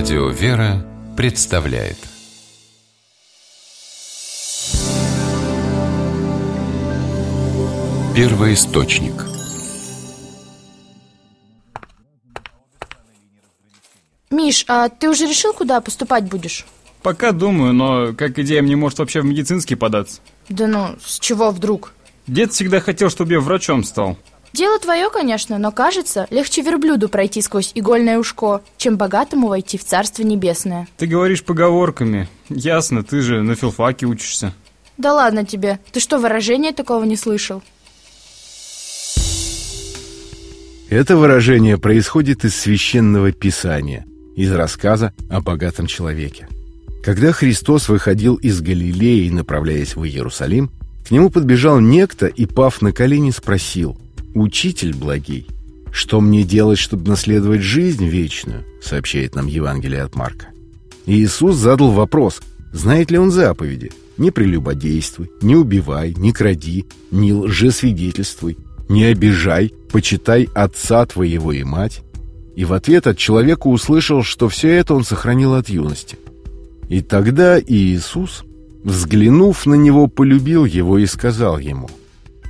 Радио «Вера» представляет Первый источник Миш, а ты уже решил, куда поступать будешь? Пока думаю, но как идея мне может вообще в медицинский податься. Да ну, с чего вдруг? Дед всегда хотел, чтобы я врачом стал. Дело твое, конечно, но кажется, легче верблюду пройти сквозь игольное ушко, чем богатому войти в Царство Небесное. Ты говоришь поговорками. Ясно, ты же на филфаке учишься. Да ладно тебе, ты что, выражения такого не слышал? Это выражение происходит из священного писания, из рассказа о богатом человеке. Когда Христос выходил из Галилеи, направляясь в Иерусалим, к нему подбежал некто и, пав на колени, спросил – «Учитель благий, что мне делать, чтобы наследовать жизнь вечную?» сообщает нам Евангелие от Марка. И Иисус задал вопрос, знает ли он заповеди. «Не прелюбодействуй, не убивай, не кради, не лжесвидетельствуй, не обижай, почитай отца твоего и мать». И в ответ от человека услышал, что все это он сохранил от юности. И тогда Иисус, взглянув на него, полюбил его и сказал ему,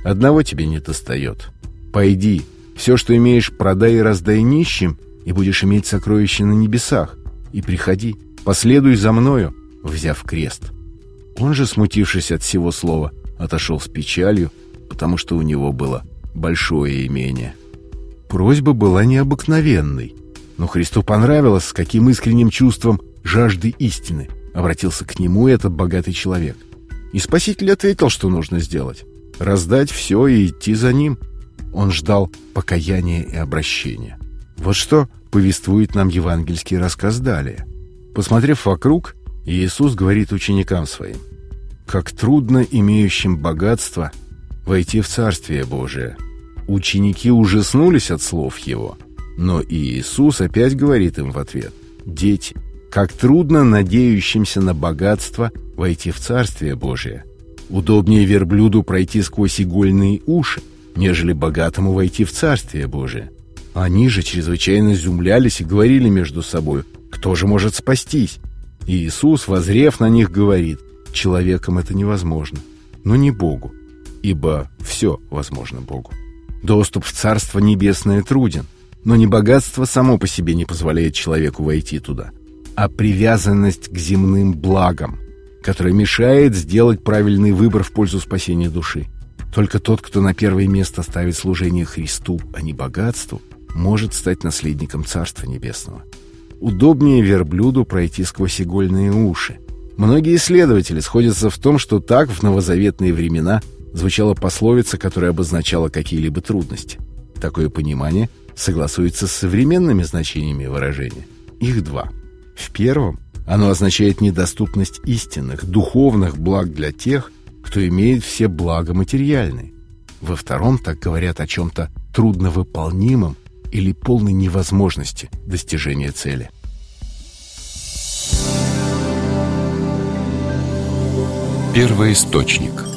«Одного тебе не достает. Пойди, все, что имеешь, продай и раздай нищим, и будешь иметь сокровища на небесах. И приходи, последуй за мною, взяв крест». Он же, смутившись от всего слова, отошел с печалью, потому что у него было большое имение. Просьба была необыкновенной, но Христу понравилось, с каким искренним чувством жажды истины обратился к нему этот богатый человек. И Спаситель ответил, что нужно сделать. Раздать все и идти за ним – он ждал покаяния и обращения. Вот что повествует нам евангельский рассказ далее. Посмотрев вокруг, Иисус говорит ученикам своим, «Как трудно имеющим богатство войти в Царствие Божие». Ученики ужаснулись от слов Его, но Иисус опять говорит им в ответ, «Дети, как трудно надеющимся на богатство войти в Царствие Божие. Удобнее верблюду пройти сквозь игольные уши, нежели богатому войти в Царствие Божие. Они же чрезвычайно изумлялись и говорили между собой, кто же может спастись? И Иисус, возрев на них, говорит, человеком это невозможно, но не Богу, ибо все возможно Богу. Доступ в Царство Небесное труден, но не богатство само по себе не позволяет человеку войти туда, а привязанность к земным благам, которая мешает сделать правильный выбор в пользу спасения души. Только тот, кто на первое место ставит служение Христу, а не богатству, может стать наследником Царства Небесного. Удобнее верблюду пройти сквозь игольные уши. Многие исследователи сходятся в том, что так в новозаветные времена звучала пословица, которая обозначала какие-либо трудности. Такое понимание согласуется с современными значениями выражения. Их два. В первом оно означает недоступность истинных, духовных благ для тех, кто имеет все блага материальные. Во втором так говорят о чем-то трудновыполнимом или полной невозможности достижения цели. Первый источник